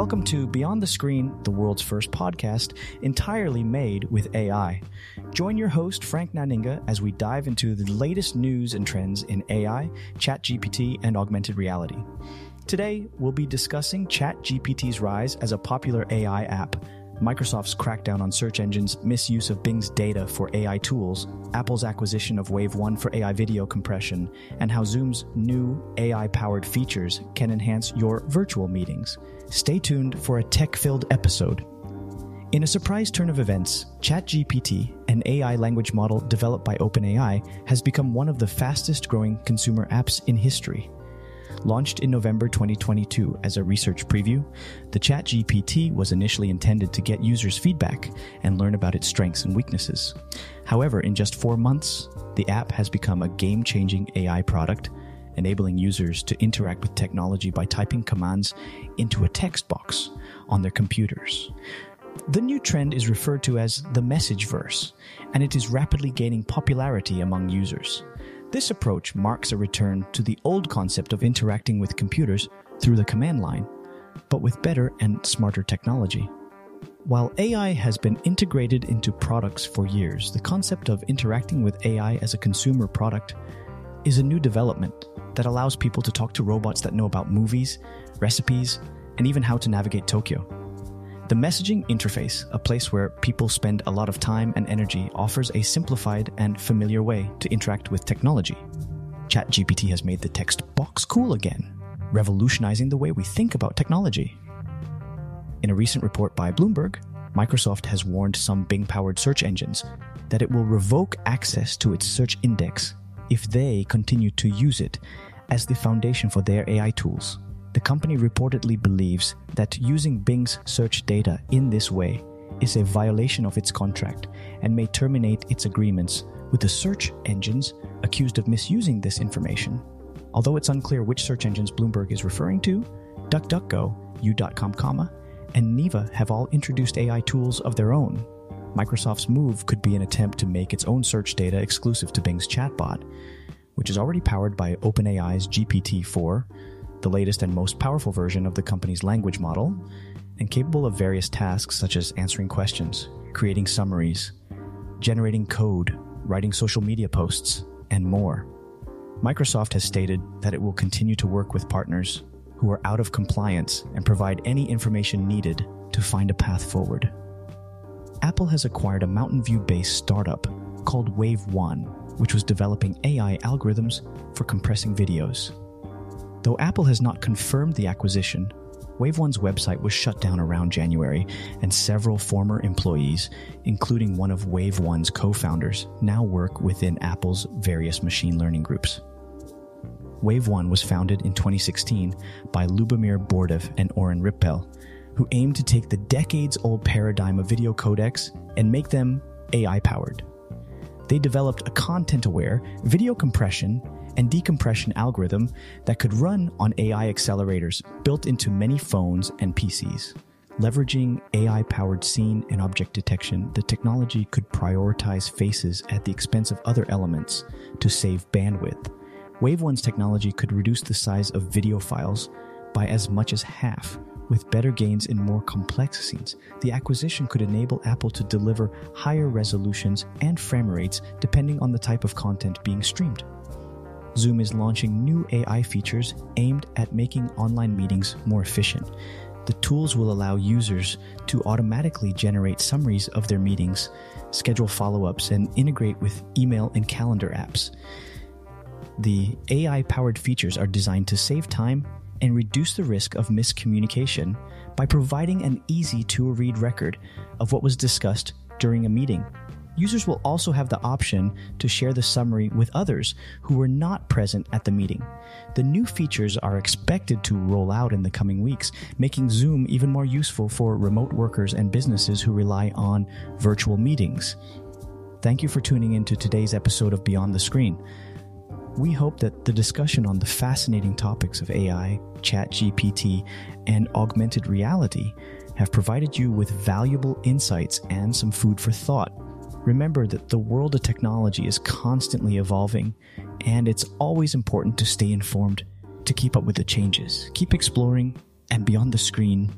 Welcome to Beyond the Screen, the world's first podcast entirely made with AI. Join your host, Frank Naninga, as we dive into the latest news and trends in AI, ChatGPT, and augmented reality. Today, we'll be discussing ChatGPT's rise as a popular AI app Microsoft's crackdown on search engines, misuse of Bing's data for AI tools, Apple's acquisition of WaveOne for AI video compression, and how Zoom's new AI powered features can enhance your virtual meetings. Stay tuned for a tech filled episode. In a surprise turn of events, ChatGPT, an AI language model developed by OpenAI, has become one of the fastest growing consumer apps in history. Launched in November 2022 as a research preview, the ChatGPT was initially intended to get users' feedback and learn about its strengths and weaknesses. However, in just four months, the app has become a game changing AI product, enabling users to interact with technology by typing commands into a text box on their computers. The new trend is referred to as the message verse, and it is rapidly gaining popularity among users. This approach marks a return to the old concept of interacting with computers through the command line, but with better and smarter technology. While AI has been integrated into products for years, the concept of interacting with AI as a consumer product is a new development that allows people to talk to robots that know about movies, recipes, and even how to navigate Tokyo. The messaging interface, a place where people spend a lot of time and energy, offers a simplified and familiar way to interact with technology. ChatGPT has made the text box cool again, revolutionizing the way we think about technology. In a recent report by Bloomberg, Microsoft has warned some Bing powered search engines that it will revoke access to its search index if they continue to use it as the foundation for their AI tools. The company reportedly believes that using Bing's search data in this way is a violation of its contract and may terminate its agreements with the search engines accused of misusing this information. Although it's unclear which search engines Bloomberg is referring to, DuckDuckGo, You.com, comma, and Neeva have all introduced AI tools of their own. Microsoft's move could be an attempt to make its own search data exclusive to Bing's chatbot, which is already powered by OpenAI's GPT 4 the latest and most powerful version of the company's language model, and capable of various tasks such as answering questions, creating summaries, generating code, writing social media posts, and more. Microsoft has stated that it will continue to work with partners who are out of compliance and provide any information needed to find a path forward. Apple has acquired a Mountain View based startup called WaveOne, which was developing AI algorithms for compressing videos. Though Apple has not confirmed the acquisition, WaveOne's website was shut down around January, and several former employees, including one of WaveOne's co founders, now work within Apple's various machine learning groups. WaveOne was founded in 2016 by Lubomir Bourdev and Oren Rippel, who aimed to take the decades old paradigm of video codecs and make them AI powered. They developed a content aware video compression and decompression algorithm that could run on AI accelerators built into many phones and PCs. Leveraging AI powered scene and object detection, the technology could prioritize faces at the expense of other elements to save bandwidth. WaveOne's technology could reduce the size of video files by as much as half, with better gains in more complex scenes. The acquisition could enable Apple to deliver higher resolutions and frame rates depending on the type of content being streamed. Zoom is launching new AI features aimed at making online meetings more efficient. The tools will allow users to automatically generate summaries of their meetings, schedule follow ups, and integrate with email and calendar apps. The AI powered features are designed to save time and reduce the risk of miscommunication by providing an easy to read record of what was discussed during a meeting Users will also have the option to share the summary with others who were not present at the meeting. The new features are expected to roll out in the coming weeks, making Zoom even more useful for remote workers and businesses who rely on virtual meetings. Thank you for tuning in to today's episode of Beyond the Screen. We hope that the discussion on the fascinating topics of AI, ChatGPT, and augmented reality have provided you with valuable insights and some food for thought. Remember that the world of technology is constantly evolving, and it's always important to stay informed to keep up with the changes. Keep exploring, and beyond the screen,